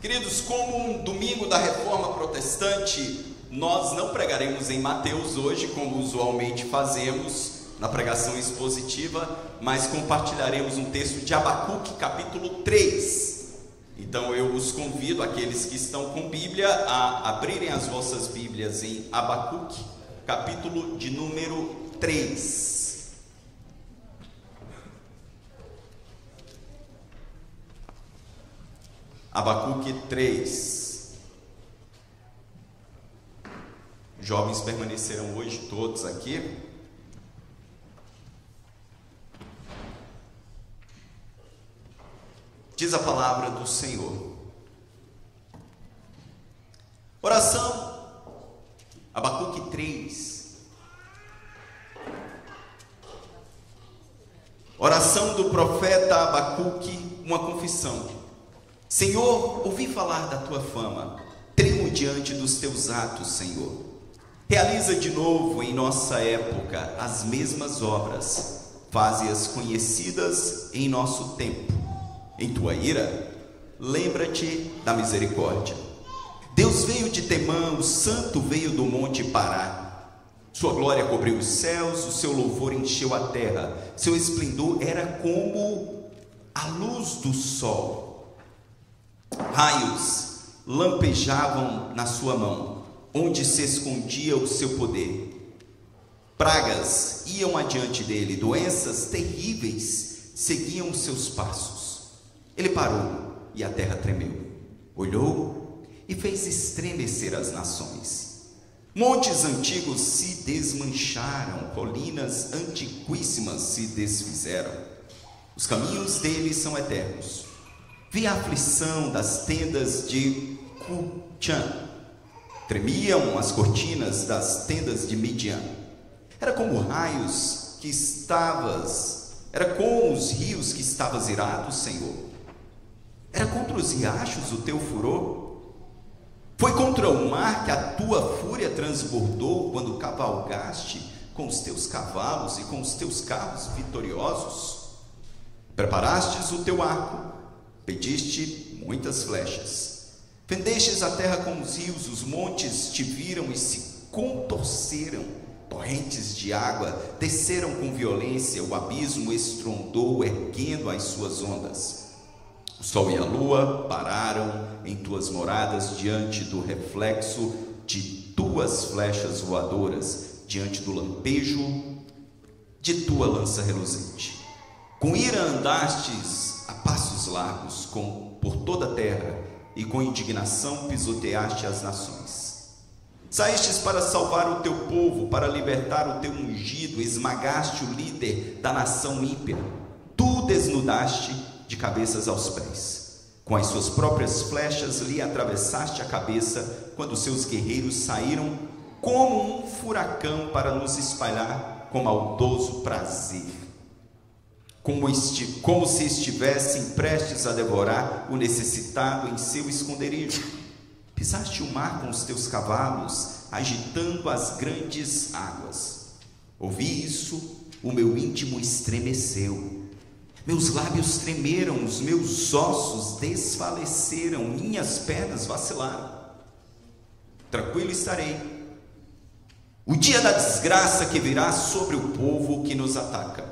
Queridos, como um domingo da reforma protestante, nós não pregaremos em Mateus hoje, como usualmente fazemos na pregação expositiva, mas compartilharemos um texto de Abacuque, capítulo 3. Então eu os convido, aqueles que estão com Bíblia, a abrirem as vossas Bíblias em Abacuque, capítulo de número 3. Abacuque 3. Jovens permaneceram hoje todos aqui. Diz a palavra do Senhor. Oração, Abacuque 3. Oração do profeta Abacuque, uma confissão. Senhor, ouvi falar da tua fama, tremo diante dos teus atos, Senhor. Realiza de novo em nossa época as mesmas obras, faze-as conhecidas em nosso tempo. Em tua ira, lembra-te da misericórdia. Deus veio de Temã, o santo veio do monte Pará. Sua glória cobriu os céus, o seu louvor encheu a terra. Seu esplendor era como a luz do sol Raios lampejavam na sua mão, onde se escondia o seu poder. Pragas iam adiante dele, doenças terríveis seguiam seus passos. Ele parou e a terra tremeu. Olhou e fez estremecer as nações. Montes antigos se desmancharam, colinas antiquíssimas se desfizeram. Os caminhos dele são eternos Vi a aflição das tendas de Cuchan. Tremiam as cortinas das tendas de Midian. Era como raios que estavas, era com os rios que estavas irado, Senhor. Era contra os riachos o teu furor. Foi contra o mar que a tua fúria transbordou quando cavalgaste com os teus cavalos e com os teus carros vitoriosos. Preparastes o teu arco Pediste muitas flechas. Fendestes a terra com os rios, os montes te viram e se contorceram. Torrentes de água desceram com violência, o abismo estrondou, erguendo as suas ondas. O sol e a lua pararam em tuas moradas diante do reflexo de tuas flechas voadoras, diante do lampejo de tua lança reluzente. Com ira andastes a passos largos com, por toda a terra, e com indignação pisoteaste as nações. Saístes para salvar o teu povo, para libertar o teu ungido, esmagaste o líder da nação ímpia. Tu desnudaste de cabeças aos pés. Com as suas próprias flechas lhe atravessaste a cabeça, quando seus guerreiros saíram como um furacão para nos espalhar com maldoso prazer como, esti, como se estivessem prestes a devorar o necessitado em seu esconderijo. Pisaste o mar com os teus cavalos, agitando as grandes águas. Ouvi isso, o meu íntimo estremeceu. Meus lábios tremeram, os meus ossos desfaleceram, minhas pernas vacilaram. Tranquilo estarei. O dia da desgraça que virá sobre o povo que nos ataca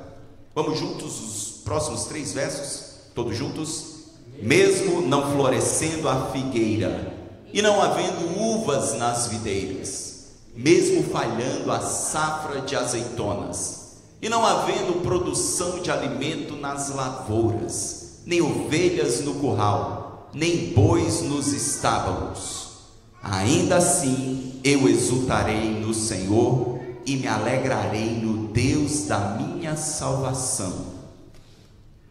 Vamos juntos os próximos três versos? Todos juntos? Mesmo não florescendo a figueira, e não havendo uvas nas videiras, mesmo falhando a safra de azeitonas, e não havendo produção de alimento nas lavouras, nem ovelhas no curral, nem bois nos estábulos, ainda assim eu exultarei no Senhor e me alegrarei no Deus da minha salvação.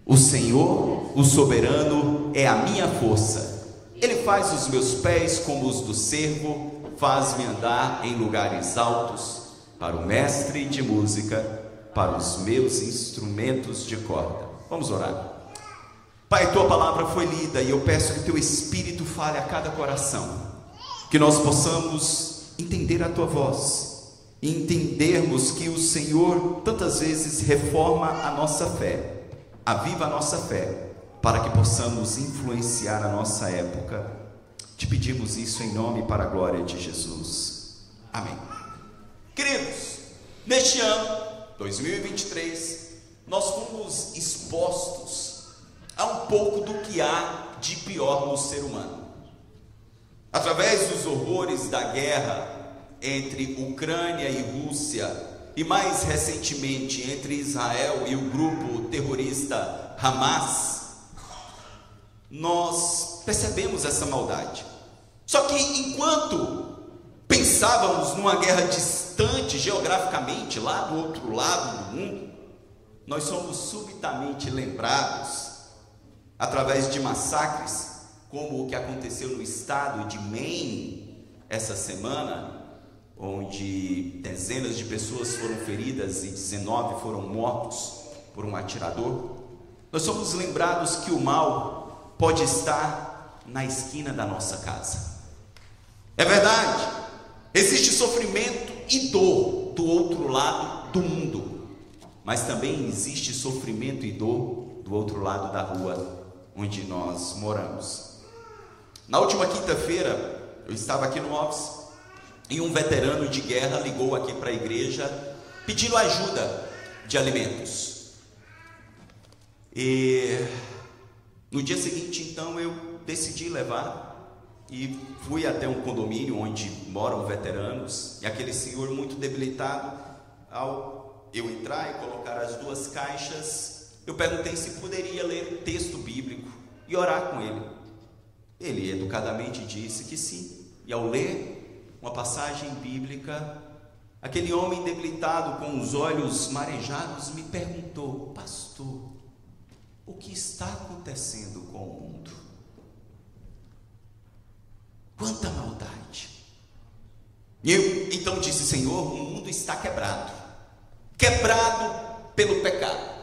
O Senhor, o soberano, é a minha força. Ele faz os meus pés como os do servo, faz-me andar em lugares altos, para o mestre de música, para os meus instrumentos de corda. Vamos orar. Pai, tua palavra foi lida e eu peço que teu espírito fale a cada coração, que nós possamos entender a tua voz e entendermos que o Senhor tantas vezes reforma a nossa fé, aviva a nossa fé, para que possamos influenciar a nossa época Te pedimos isso em nome para a glória de Jesus. Amém. Queridos, neste ano 2023, nós fomos expostos a um pouco do que há de pior no ser humano. Através dos horrores da guerra entre Ucrânia e Rússia, e mais recentemente entre Israel e o grupo terrorista Hamas, nós percebemos essa maldade. Só que enquanto pensávamos numa guerra distante geograficamente, lá do outro lado do mundo, nós somos subitamente lembrados, através de massacres, como o que aconteceu no estado de Maine essa semana, onde dezenas de pessoas foram feridas e 19 foram mortos por um atirador. Nós somos lembrados que o mal pode estar na esquina da nossa casa. É verdade, existe sofrimento e dor do outro lado do mundo, mas também existe sofrimento e dor do outro lado da rua onde nós moramos. Na última quinta-feira, eu estava aqui no office e um veterano de guerra ligou aqui para a igreja pedindo ajuda de alimentos. E no dia seguinte, então, eu decidi levar e fui até um condomínio onde moram veteranos, e aquele senhor muito debilitado, ao eu entrar e colocar as duas caixas, eu perguntei se poderia ler texto bíblico e orar com ele. Ele educadamente disse que sim, e ao ler uma passagem bíblica, aquele homem debilitado com os olhos marejados me perguntou: Pastor, o que está acontecendo com o mundo? Quanta maldade! E eu então disse: Senhor, o mundo está quebrado quebrado pelo pecado.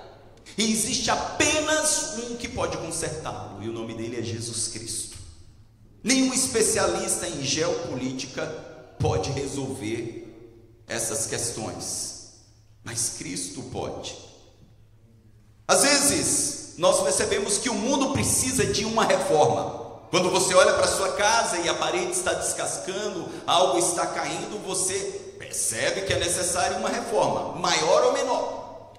E existe apenas um que pode consertá-lo, e o nome dele é Jesus Cristo. Nenhum especialista em geopolítica pode resolver essas questões, mas Cristo pode. Às vezes, nós percebemos que o mundo precisa de uma reforma. Quando você olha para sua casa e a parede está descascando, algo está caindo, você percebe que é necessária uma reforma, maior ou menor.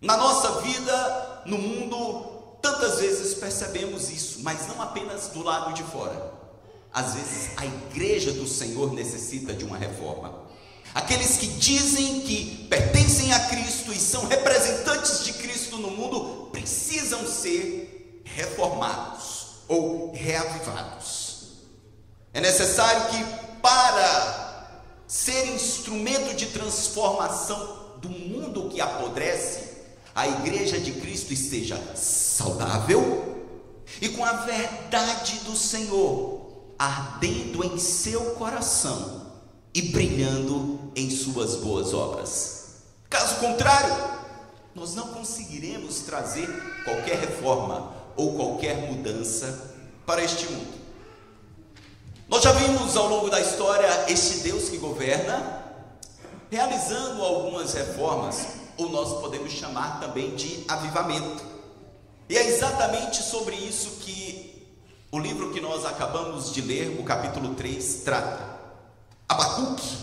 Na nossa vida, no mundo, tantas vezes percebemos isso, mas não apenas do lado de fora. Às vezes a igreja do Senhor necessita de uma reforma. Aqueles que dizem que pertencem a Cristo e são representantes de Cristo no mundo precisam ser reformados ou reavivados. É necessário que, para ser instrumento de transformação do mundo que apodrece, a igreja de Cristo esteja saudável e com a verdade do Senhor ardendo em seu coração e brilhando em suas boas obras. Caso contrário, nós não conseguiremos trazer qualquer reforma ou qualquer mudança para este mundo. Nós já vimos ao longo da história este Deus que governa realizando algumas reformas, ou nós podemos chamar também de avivamento. E é exatamente sobre isso que o livro que nós acabamos de ler, o capítulo 3, trata. Abacuque,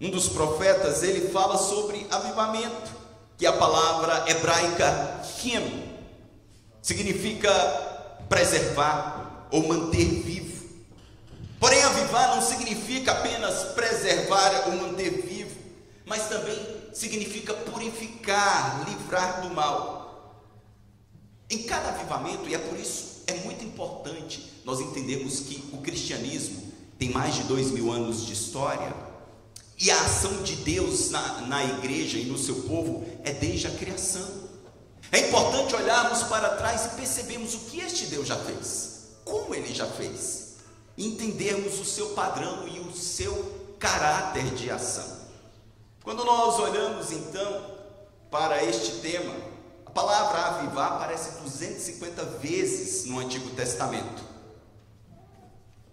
um dos profetas, ele fala sobre avivamento, que a palavra hebraica kim, significa preservar ou manter vivo. Porém, avivar não significa apenas preservar ou manter vivo, mas também significa purificar, livrar do mal. Em cada avivamento, e é por isso é muito importante nós entendermos que o cristianismo tem mais de dois mil anos de história, e a ação de Deus na, na igreja e no seu povo é desde a criação. É importante olharmos para trás e percebermos o que este Deus já fez, como ele já fez, entendermos o seu padrão e o seu caráter de ação. Quando nós olhamos então para este tema, palavra avivar aparece 250 vezes no Antigo Testamento.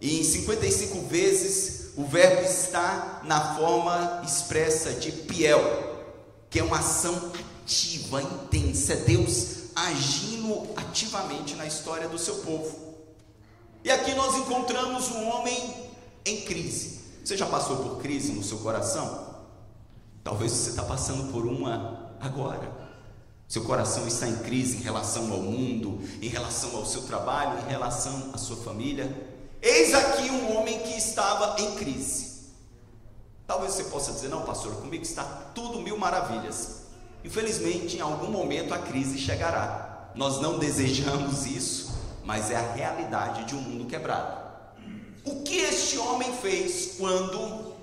E em 55 vezes o verbo está na forma expressa de piel, que é uma ação ativa, intensa, é Deus agindo ativamente na história do seu povo. E aqui nós encontramos um homem em crise. Você já passou por crise no seu coração? Talvez você está passando por uma agora. Seu coração está em crise em relação ao mundo, em relação ao seu trabalho, em relação à sua família. Eis aqui um homem que estava em crise. Talvez você possa dizer: Não, pastor, comigo está tudo mil maravilhas. Infelizmente, em algum momento a crise chegará. Nós não desejamos isso, mas é a realidade de um mundo quebrado. O que este homem fez quando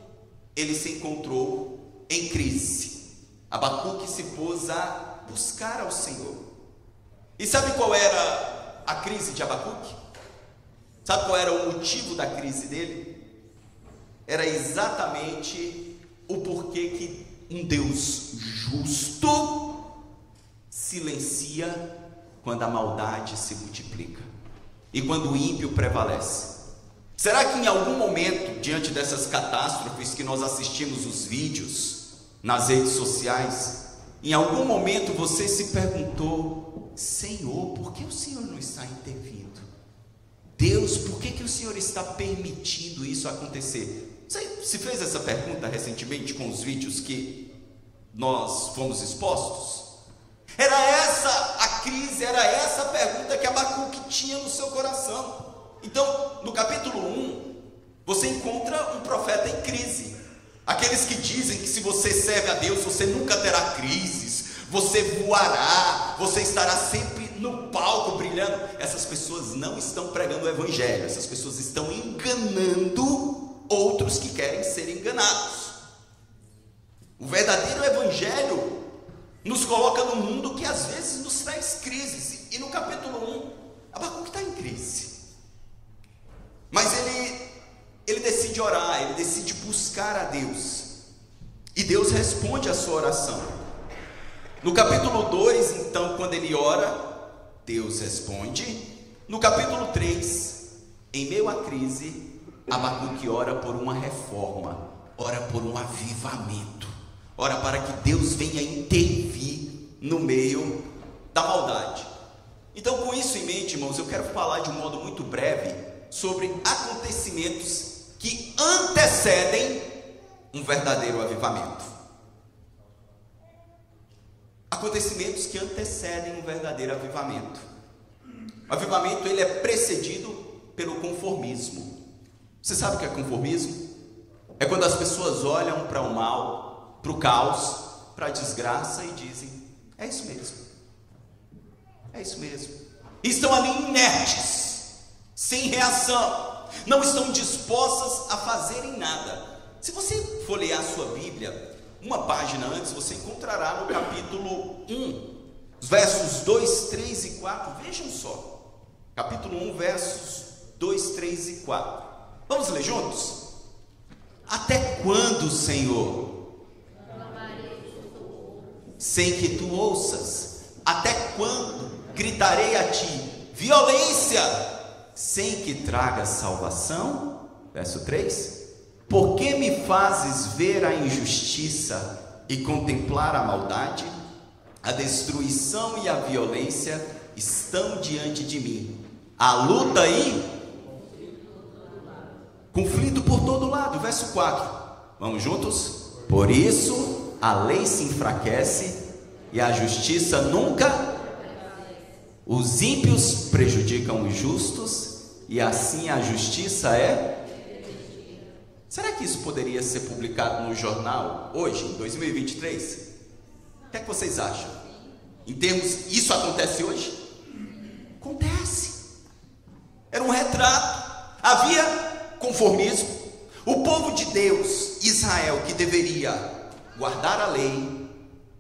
ele se encontrou em crise? Abacuque se pôs a buscar ao Senhor. E sabe qual era a crise de Abacuque? Sabe qual era o motivo da crise dele? Era exatamente o porquê que um Deus justo silencia quando a maldade se multiplica e quando o ímpio prevalece. Será que em algum momento, diante dessas catástrofes que nós assistimos os vídeos nas redes sociais, em algum momento você se perguntou: Senhor, por que o Senhor não está intervindo? Deus, por que, que o Senhor está permitindo isso acontecer? Você se fez essa pergunta recentemente com os vídeos que nós fomos expostos? Era essa a crise, era essa a pergunta que Abacuque tinha no seu coração. Então, no capítulo 1, você encontra um profeta em crise. Aqueles que dizem que se você serve a Deus, você nunca terá crises, você voará, você estará sempre no palco brilhando. Essas pessoas não estão pregando o Evangelho, essas pessoas estão enganando outros que querem ser enganados. O verdadeiro Evangelho nos coloca no mundo que às vezes nos traz crises. E no capítulo 1, Abacuque está em crise. Mas ele, ele decide orar, ele decide buscar a Deus. E Deus responde a sua oração. No capítulo 2, então, quando ele ora, Deus responde. No capítulo 3, em meio à crise, Abacuque ora por uma reforma, ora por um avivamento, ora para que Deus venha intervir no meio da maldade. Então, com isso em mente, irmãos, eu quero falar de um modo muito breve sobre acontecimentos que antecedem um verdadeiro avivamento. Acontecimentos que antecedem um verdadeiro avivamento. O avivamento ele é precedido pelo conformismo. Você sabe o que é conformismo? É quando as pessoas olham para o mal, para o caos, para a desgraça e dizem: é isso mesmo. É isso mesmo. E estão ali inertes sem reação, não estão dispostas a fazerem nada. Se você for ler a sua Bíblia, uma página antes, você encontrará no capítulo 1, versos 2, 3 e 4. Vejam só. Capítulo 1, versos 2, 3 e 4. Vamos ler juntos? Até quando, Senhor? Sem que tu ouças. Até quando gritarei a ti? Violência! Sem que traga salvação? Verso 3: Por que me fazes ver a injustiça e contemplar a maldade? A destruição e a violência estão diante de mim. A luta e conflito por todo lado. Verso 4. Vamos juntos? Por isso a lei se enfraquece e a justiça nunca. Os ímpios prejudicam os justos e assim a justiça é. Será que isso poderia ser publicado no jornal hoje, em 2023? O que é que vocês acham? Em termos, isso acontece hoje? Acontece. Era um retrato. Havia conformismo. O povo de Deus, Israel, que deveria guardar a lei,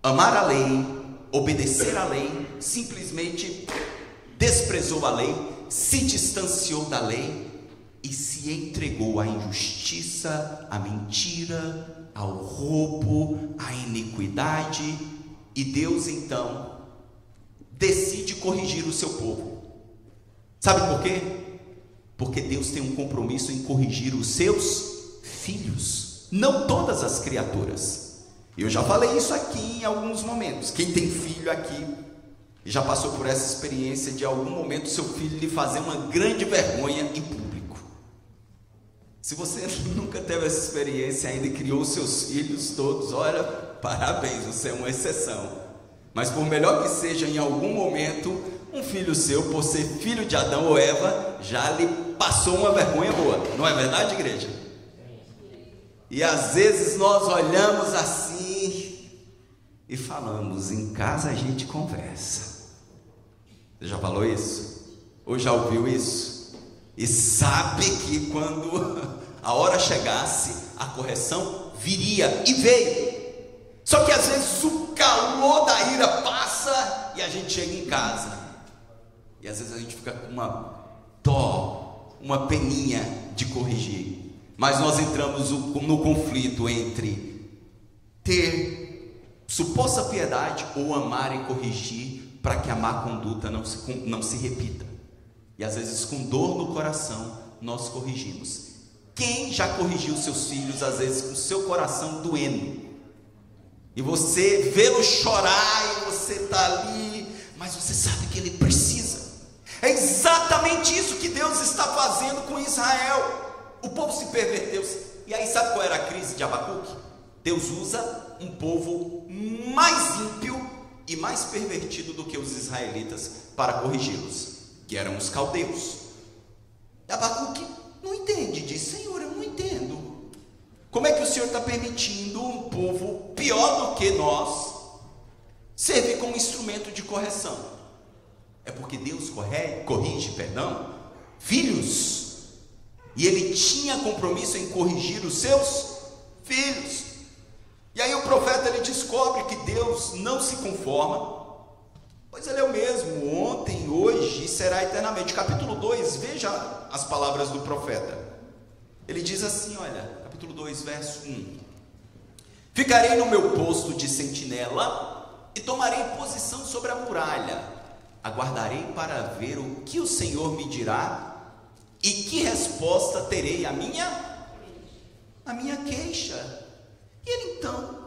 amar a lei, obedecer a lei, simplesmente desprezou a lei, se distanciou da lei e se entregou à injustiça, à mentira, ao roubo, à iniquidade, e Deus então decide corrigir o seu povo. Sabe por quê? Porque Deus tem um compromisso em corrigir os seus filhos, não todas as criaturas. Eu já falei isso aqui em alguns momentos. Quem tem filho aqui e já passou por essa experiência de algum momento seu filho lhe fazer uma grande vergonha em público. Se você nunca teve essa experiência ainda criou seus filhos todos, olha, parabéns, você é uma exceção. Mas por melhor que seja, em algum momento, um filho seu, por ser filho de Adão ou Eva, já lhe passou uma vergonha boa. Não é verdade, igreja? E às vezes nós olhamos assim e falamos: em casa a gente conversa. Você já falou isso? Ou já ouviu isso? E sabe que quando a hora chegasse, a correção viria e veio. Só que às vezes o calor da ira passa e a gente chega em casa. E às vezes a gente fica com uma dó, uma peninha de corrigir. Mas nós entramos no conflito entre ter suposta piedade ou amar e corrigir para que a má conduta não se, não se repita. E às vezes, com dor no coração, nós corrigimos. Quem já corrigiu seus filhos, às vezes, com seu coração doendo? E você vê-lo chorar e você está ali, mas você sabe que ele precisa. É exatamente isso que Deus está fazendo com Israel. O povo se perverteu. E aí, sabe qual era a crise de Abacuque? Deus usa um povo mais ímpio e mais pervertido do que os israelitas para corrigi-los, que eram os caldeus. Abacuque não entende, diz: Senhor, eu não entendo. Como é que o Senhor está permitindo um povo pior do que nós servir como instrumento de correção? É porque Deus corre, corrige, perdão, filhos. E ele tinha compromisso em corrigir os seus filhos. E aí o profeta ele descobre que Deus não se conforma, pois ele é o mesmo, ontem, hoje e será eternamente. Capítulo 2, veja as palavras do profeta. Ele diz assim: olha, capítulo 2, verso 1. Ficarei no meu posto de sentinela e tomarei posição sobre a muralha. Aguardarei para ver o que o Senhor me dirá e que resposta terei à minha a minha queixa. E ele então,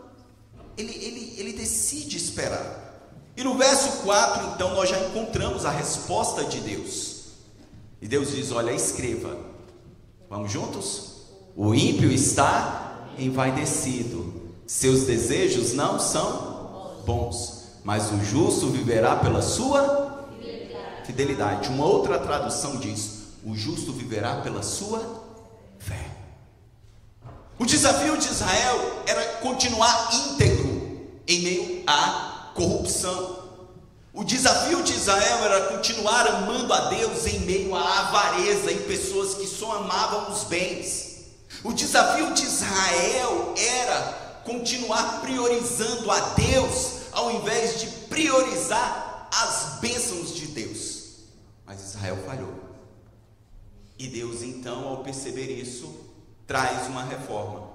ele, ele, ele decide esperar. E no verso 4, então, nós já encontramos a resposta de Deus. E Deus diz: Olha, escreva. Vamos juntos? O ímpio está envaidecido, seus desejos não são bons, mas o justo viverá pela sua fidelidade. Uma outra tradução diz: O justo viverá pela sua. O desafio de Israel era continuar íntegro em meio à corrupção. O desafio de Israel era continuar amando a Deus em meio à avareza, em pessoas que só amavam os bens. O desafio de Israel era continuar priorizando a Deus ao invés de priorizar as bênçãos de Deus. Mas Israel falhou. E Deus, então, ao perceber isso, traz uma reforma.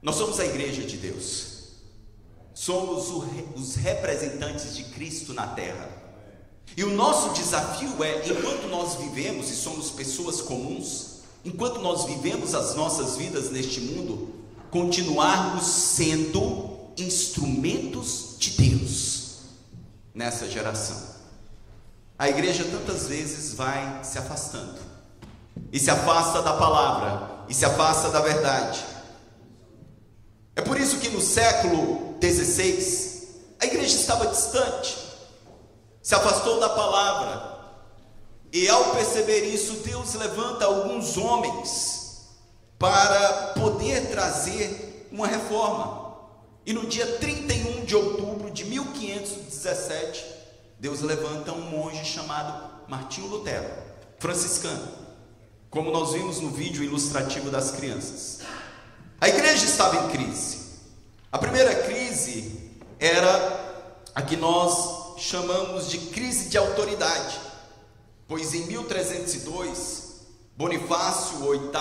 Nós somos a igreja de Deus. Somos os representantes de Cristo na terra. E o nosso desafio é, enquanto nós vivemos e somos pessoas comuns, enquanto nós vivemos as nossas vidas neste mundo, continuarmos sendo instrumentos de Deus nessa geração. A igreja tantas vezes vai se afastando e se afasta da palavra, e se afasta da verdade. É por isso que no século XVI a igreja estava distante, se afastou da palavra. E ao perceber isso, Deus levanta alguns homens para poder trazer uma reforma. E no dia 31 de outubro de 1517, Deus levanta um monge chamado Martinho Lutero, franciscano como nós vimos no vídeo ilustrativo das crianças. A igreja estava em crise. A primeira crise era a que nós chamamos de crise de autoridade, pois em 1302, Bonifácio VIII,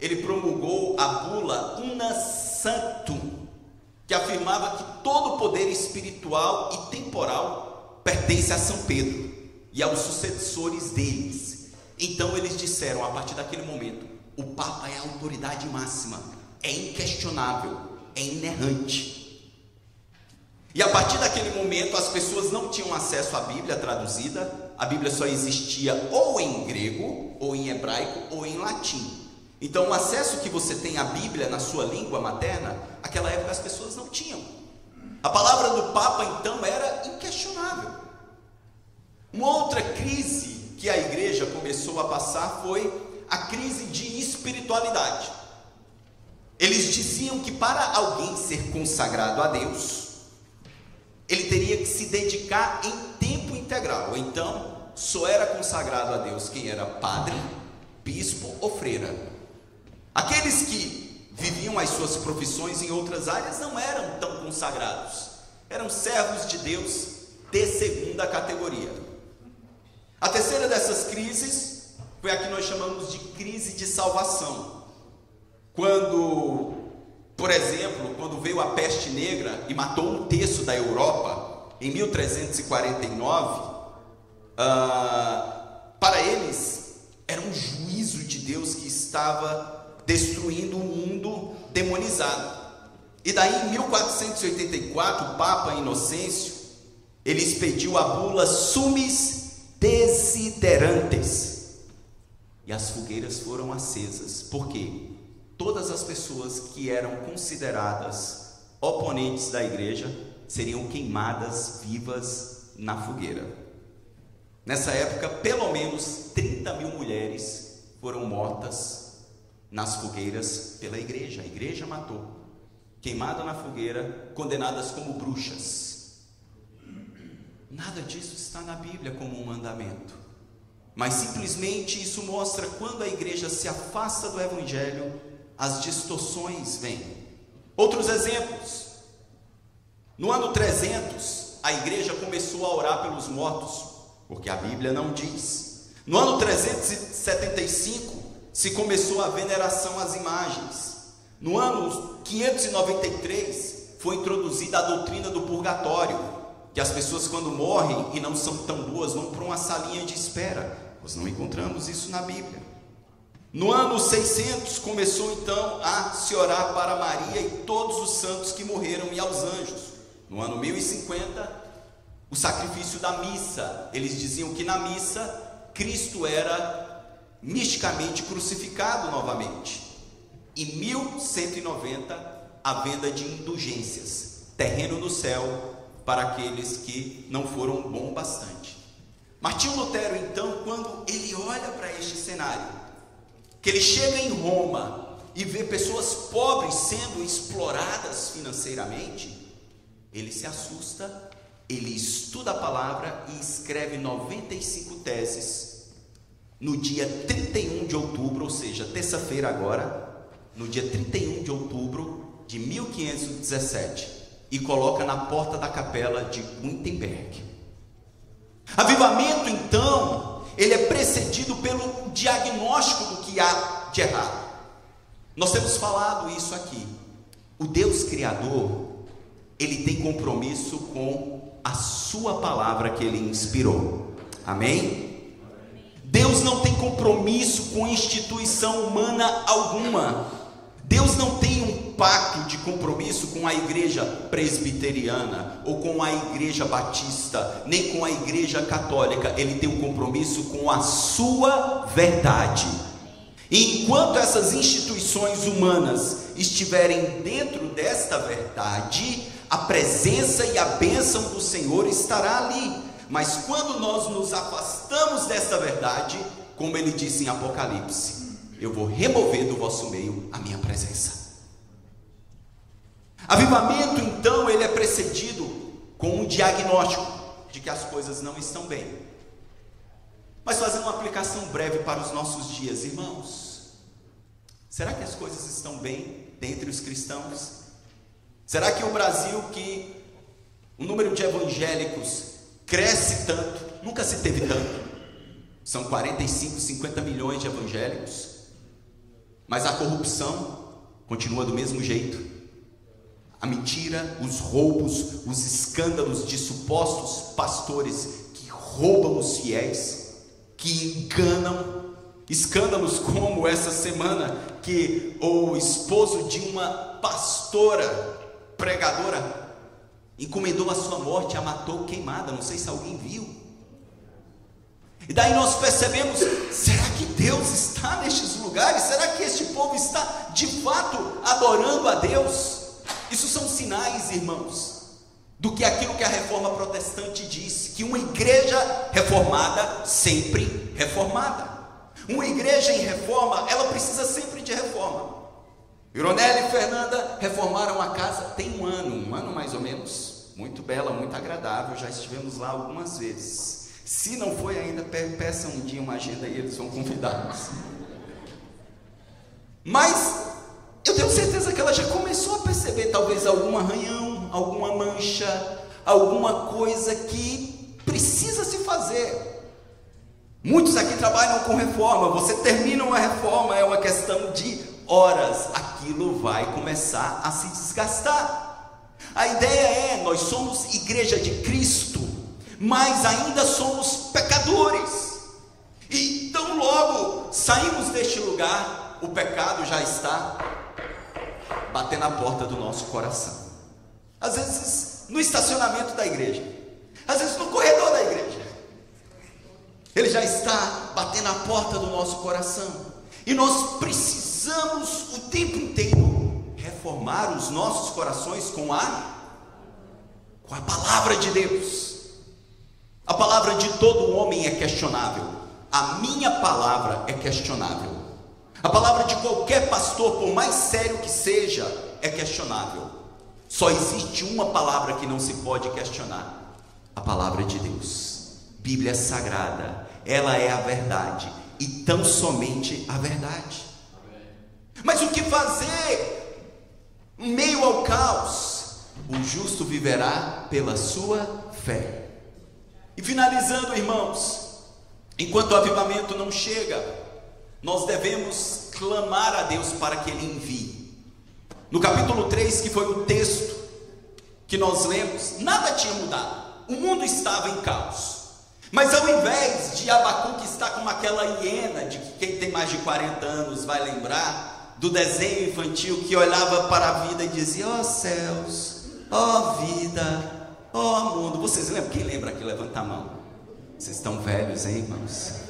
ele promulgou a bula Una Sanctum, que afirmava que todo o poder espiritual e temporal pertence a São Pedro e aos sucessores deles. Então eles disseram, a partir daquele momento, o Papa é a autoridade máxima, é inquestionável, é inerrante. E a partir daquele momento as pessoas não tinham acesso à Bíblia traduzida, a Bíblia só existia ou em grego, ou em hebraico, ou em latim. Então, o acesso que você tem à Bíblia na sua língua materna, aquela época as pessoas não tinham. A palavra do Papa então era inquestionável. Uma outra crise que a igreja começou a passar foi a crise de espiritualidade. Eles diziam que para alguém ser consagrado a Deus, ele teria que se dedicar em tempo integral. Então, só era consagrado a Deus quem era padre, bispo ou freira. Aqueles que viviam as suas profissões em outras áreas não eram tão consagrados. Eram servos de Deus de segunda categoria. A terceira dessas crises foi a que nós chamamos de crise de salvação. Quando por exemplo, quando veio a peste negra e matou um terço da Europa, em 1349, ah, para eles era um juízo de Deus que estava destruindo o mundo demonizado. E daí em 1484, o Papa Inocêncio, ele expediu a bula Sumis Desiderantes. E as fogueiras foram acesas. Por quê? todas as pessoas que eram consideradas oponentes da igreja seriam queimadas vivas na fogueira. Nessa época, pelo menos 30 mil mulheres foram mortas nas fogueiras pela igreja. A igreja matou, queimada na fogueira, condenadas como bruxas. Nada disso está na Bíblia como um mandamento. Mas simplesmente isso mostra quando a igreja se afasta do Evangelho as distorções vêm. Outros exemplos. No ano 300, a igreja começou a orar pelos mortos, porque a Bíblia não diz. No ano 375, se começou a veneração às imagens. No ano 593, foi introduzida a doutrina do purgatório, que as pessoas quando morrem e não são tão boas vão para uma salinha de espera. Nós não encontramos isso na Bíblia. No ano 600 começou então a se orar para Maria e todos os santos que morreram e aos anjos. No ano 1050, o sacrifício da missa. Eles diziam que na missa Cristo era misticamente crucificado novamente. Em 1190, a venda de indulgências, terreno no céu para aqueles que não foram bom bastante. Martinho Lutero, então, quando ele olha para este cenário, que ele chega em Roma e vê pessoas pobres sendo exploradas financeiramente, ele se assusta, ele estuda a palavra e escreve 95 teses no dia 31 de outubro, ou seja, terça-feira agora, no dia 31 de outubro de 1517, e coloca na porta da capela de Wittenberg. Avivamento, então, ele é precedido pelo diagnóstico do que há de errado. Nós temos falado isso aqui. O Deus Criador, ele tem compromisso com a sua palavra que ele inspirou. Amém? Deus não tem compromisso com instituição humana alguma. Deus não tem um pacto de compromisso com a igreja presbiteriana ou com a igreja batista, nem com a igreja católica. Ele tem um compromisso com a sua verdade. E enquanto essas instituições humanas estiverem dentro desta verdade, a presença e a bênção do Senhor estará ali. Mas quando nós nos afastamos desta verdade, como ele disse em Apocalipse, eu vou remover do vosso meio a minha presença. Avivamento, então, ele é precedido com um diagnóstico de que as coisas não estão bem. Mas fazendo uma aplicação breve para os nossos dias, irmãos. Será que as coisas estão bem dentre os cristãos? Será que o Brasil, que o número de evangélicos cresce tanto, nunca se teve tanto? São 45, 50 milhões de evangélicos. Mas a corrupção continua do mesmo jeito. A mentira, os roubos, os escândalos de supostos pastores que roubam os fiéis, que enganam. Escândalos como essa semana que o esposo de uma pastora pregadora encomendou a sua morte, a matou queimada. Não sei se alguém viu. E daí nós percebemos: será que Deus está nestes lugares? Será que este povo está de fato adorando a Deus? Isso são sinais, irmãos, do que aquilo que a reforma protestante diz: que uma igreja reformada sempre reformada. Uma igreja em reforma, ela precisa sempre de reforma. Ironelli e Fernanda reformaram a casa tem um ano, um ano mais ou menos. Muito bela, muito agradável. Já estivemos lá algumas vezes. Se não foi ainda, peça um dia uma agenda e eles vão convidar-nos. Mas eu tenho certeza que ela já começou a perceber talvez algum arranhão, alguma mancha, alguma coisa que precisa se fazer. Muitos aqui trabalham com reforma. Você termina uma reforma, é uma questão de horas. Aquilo vai começar a se desgastar. A ideia é: nós somos igreja de Cristo, mas ainda somos pecadores. E tão logo saímos deste lugar, o pecado já está batendo na porta do nosso coração. Às vezes no estacionamento da igreja, às vezes no corredor da igreja. Ele já está batendo a porta do nosso coração. E nós precisamos o tempo inteiro reformar os nossos corações com a com a palavra de Deus. A palavra de todo homem é questionável. A minha palavra é questionável. A palavra de qualquer pastor, por mais sério que seja, é questionável. Só existe uma palavra que não se pode questionar: a palavra de Deus. Bíblia Sagrada, ela é a verdade e tão somente a verdade. Mas o que fazer em meio ao caos? O justo viverá pela sua fé. E finalizando, irmãos, enquanto o avivamento não chega, nós devemos clamar a Deus para que Ele envie. No capítulo 3, que foi o texto que nós lemos, nada tinha mudado, o mundo estava em caos. Mas ao invés de Abacuque estar com aquela hiena, de que quem tem mais de 40 anos vai lembrar, do desenho infantil que olhava para a vida e dizia: Ó oh, céus, ó oh, vida, oh, mundo. Vocês lembram? Quem lembra aqui? Levanta a mão. Vocês estão velhos, hein, irmãos?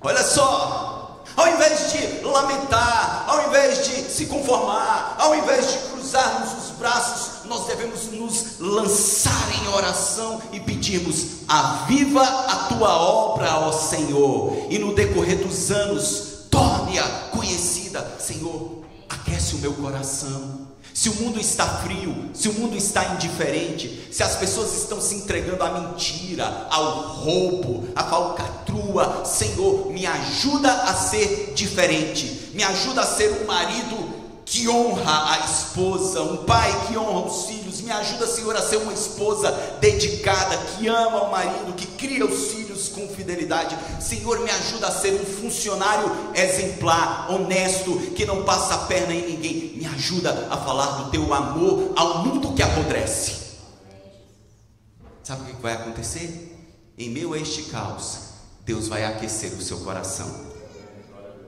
Olha só, ao invés de lamentar, ao invés de se conformar, ao invés de cruzarmos os braços, nós devemos nos lançar em oração e pedirmos: aviva a tua obra, ó Senhor, e no decorrer dos anos, torne-a conhecida, Senhor, aquece o meu coração. Se o mundo está frio, se o mundo está indiferente, se as pessoas estão se entregando à mentira, ao roubo, à falcatrua, Senhor, me ajuda a ser diferente, me ajuda a ser um marido que honra a esposa, um pai que honra os filhos. Me ajuda, Senhor, a ser uma esposa dedicada, que ama o marido, que cria os filhos com fidelidade. Senhor, me ajuda a ser um funcionário exemplar, honesto, que não passa a perna em ninguém. Me ajuda a falar do teu amor ao mundo que apodrece. Sabe o que vai acontecer? Em meio a este caos, Deus vai aquecer o seu coração.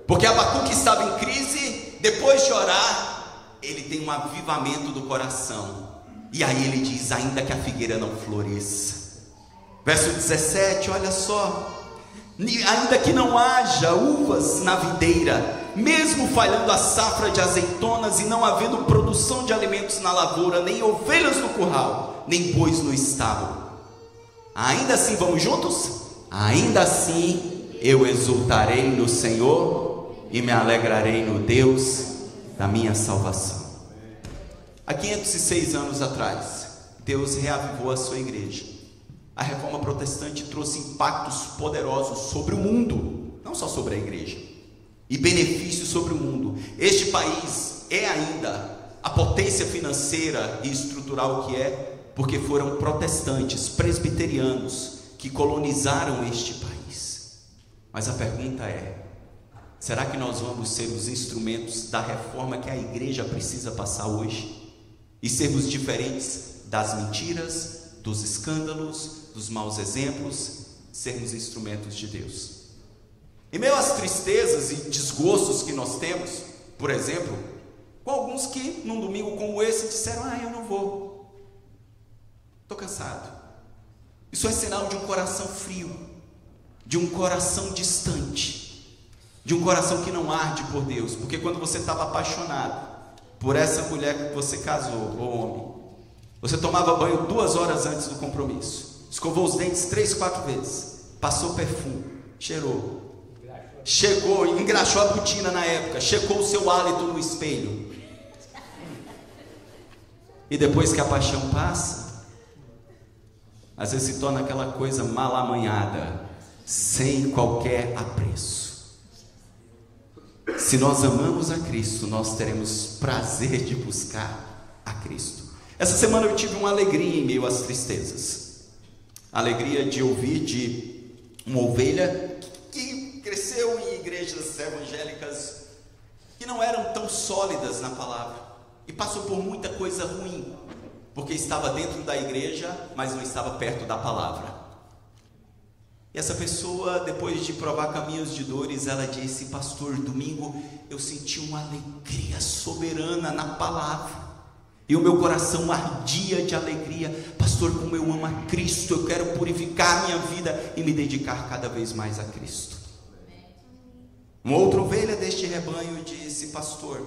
Porque Abacuque estava em crise, depois de orar, ele tem um avivamento do coração. E aí ele diz: ainda que a figueira não floresça. Verso 17, olha só. Ainda que não haja uvas na videira, mesmo falhando a safra de azeitonas e não havendo produção de alimentos na lavoura, nem ovelhas no curral, nem bois no estábulo. Ainda assim, vamos juntos? Ainda assim eu exultarei no Senhor e me alegrarei no Deus da minha salvação. Há 506 anos atrás, Deus reavivou a sua igreja. A reforma protestante trouxe impactos poderosos sobre o mundo, não só sobre a igreja, e benefícios sobre o mundo. Este país é ainda a potência financeira e estrutural que é, porque foram protestantes, presbiterianos, que colonizaram este país. Mas a pergunta é: Será que nós vamos ser os instrumentos da reforma que a igreja precisa passar hoje? E sermos diferentes das mentiras, dos escândalos, dos maus exemplos, sermos instrumentos de Deus. Em meio às tristezas e desgostos que nós temos, por exemplo, com alguns que num domingo como esse disseram: Ah, eu não vou. Estou cansado. Isso é sinal de um coração frio, de um coração distante, de um coração que não arde por Deus. Porque quando você estava apaixonado por essa mulher que você casou, ou homem, você tomava banho duas horas antes do compromisso, escovou os dentes três, quatro vezes, passou perfume, cheirou, chegou, engraxou a botina na época, checou o seu hálito no espelho. E depois que a paixão passa, às vezes se torna aquela coisa mal amanhada, sem qualquer apreço. Se nós amamos a Cristo, nós teremos prazer de buscar a Cristo. Essa semana eu tive uma alegria em meio às tristezas. Alegria de ouvir de uma ovelha que cresceu em igrejas evangélicas que não eram tão sólidas na palavra e passou por muita coisa ruim, porque estava dentro da igreja, mas não estava perto da palavra. E essa pessoa, depois de provar caminhos de dores, ela disse: Pastor, domingo eu senti uma alegria soberana na palavra. E o meu coração ardia de alegria, pastor, como eu amo a Cristo, eu quero purificar minha vida e me dedicar cada vez mais a Cristo. Uma outra ovelha deste rebanho disse: Pastor,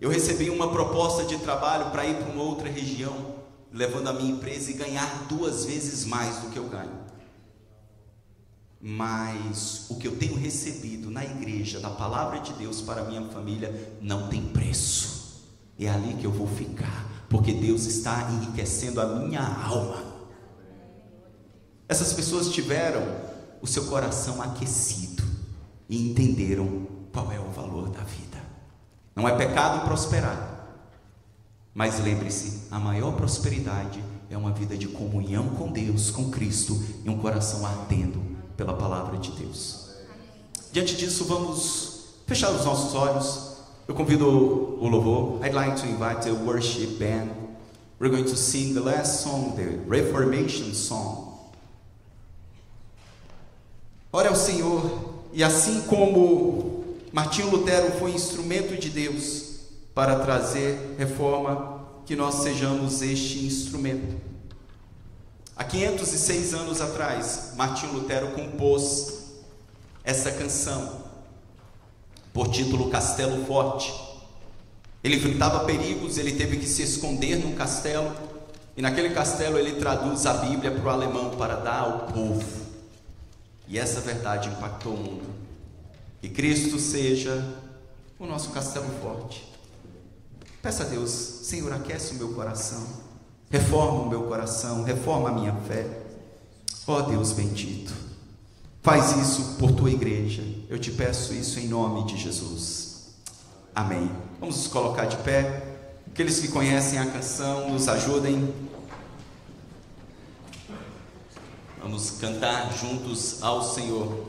eu recebi uma proposta de trabalho para ir para uma outra região, levando a minha empresa e ganhar duas vezes mais do que eu ganho. Mas o que eu tenho recebido na igreja, da palavra de Deus para minha família, não tem preço. É ali que eu vou ficar, porque Deus está enriquecendo a minha alma. Essas pessoas tiveram o seu coração aquecido e entenderam qual é o valor da vida. Não é pecado prosperar, mas lembre-se: a maior prosperidade é uma vida de comunhão com Deus, com Cristo e um coração ardendo pela palavra de Deus. Diante disso, vamos fechar os nossos olhos. Eu convido o louvor. I'd like to invite the worship band. We're going to sing the last song, the Reformation song. Ore ao Senhor, e assim como Martinho Lutero foi instrumento de Deus para trazer reforma, que nós sejamos este instrumento. Há 506 anos atrás, Martinho Lutero compôs essa canção por título Castelo Forte. Ele enfrentava perigos, ele teve que se esconder num castelo, e naquele castelo ele traduz a Bíblia para o alemão para dar ao povo. E essa verdade impactou o mundo. Que Cristo seja o nosso castelo forte. Peça a Deus, Senhor, aquece o meu coração, reforma o meu coração, reforma a minha fé. Ó oh, Deus bendito. Faz isso por tua igreja. Eu te peço isso em nome de Jesus. Amém. Vamos nos colocar de pé. Aqueles que conhecem a canção, nos ajudem. Vamos cantar juntos ao Senhor.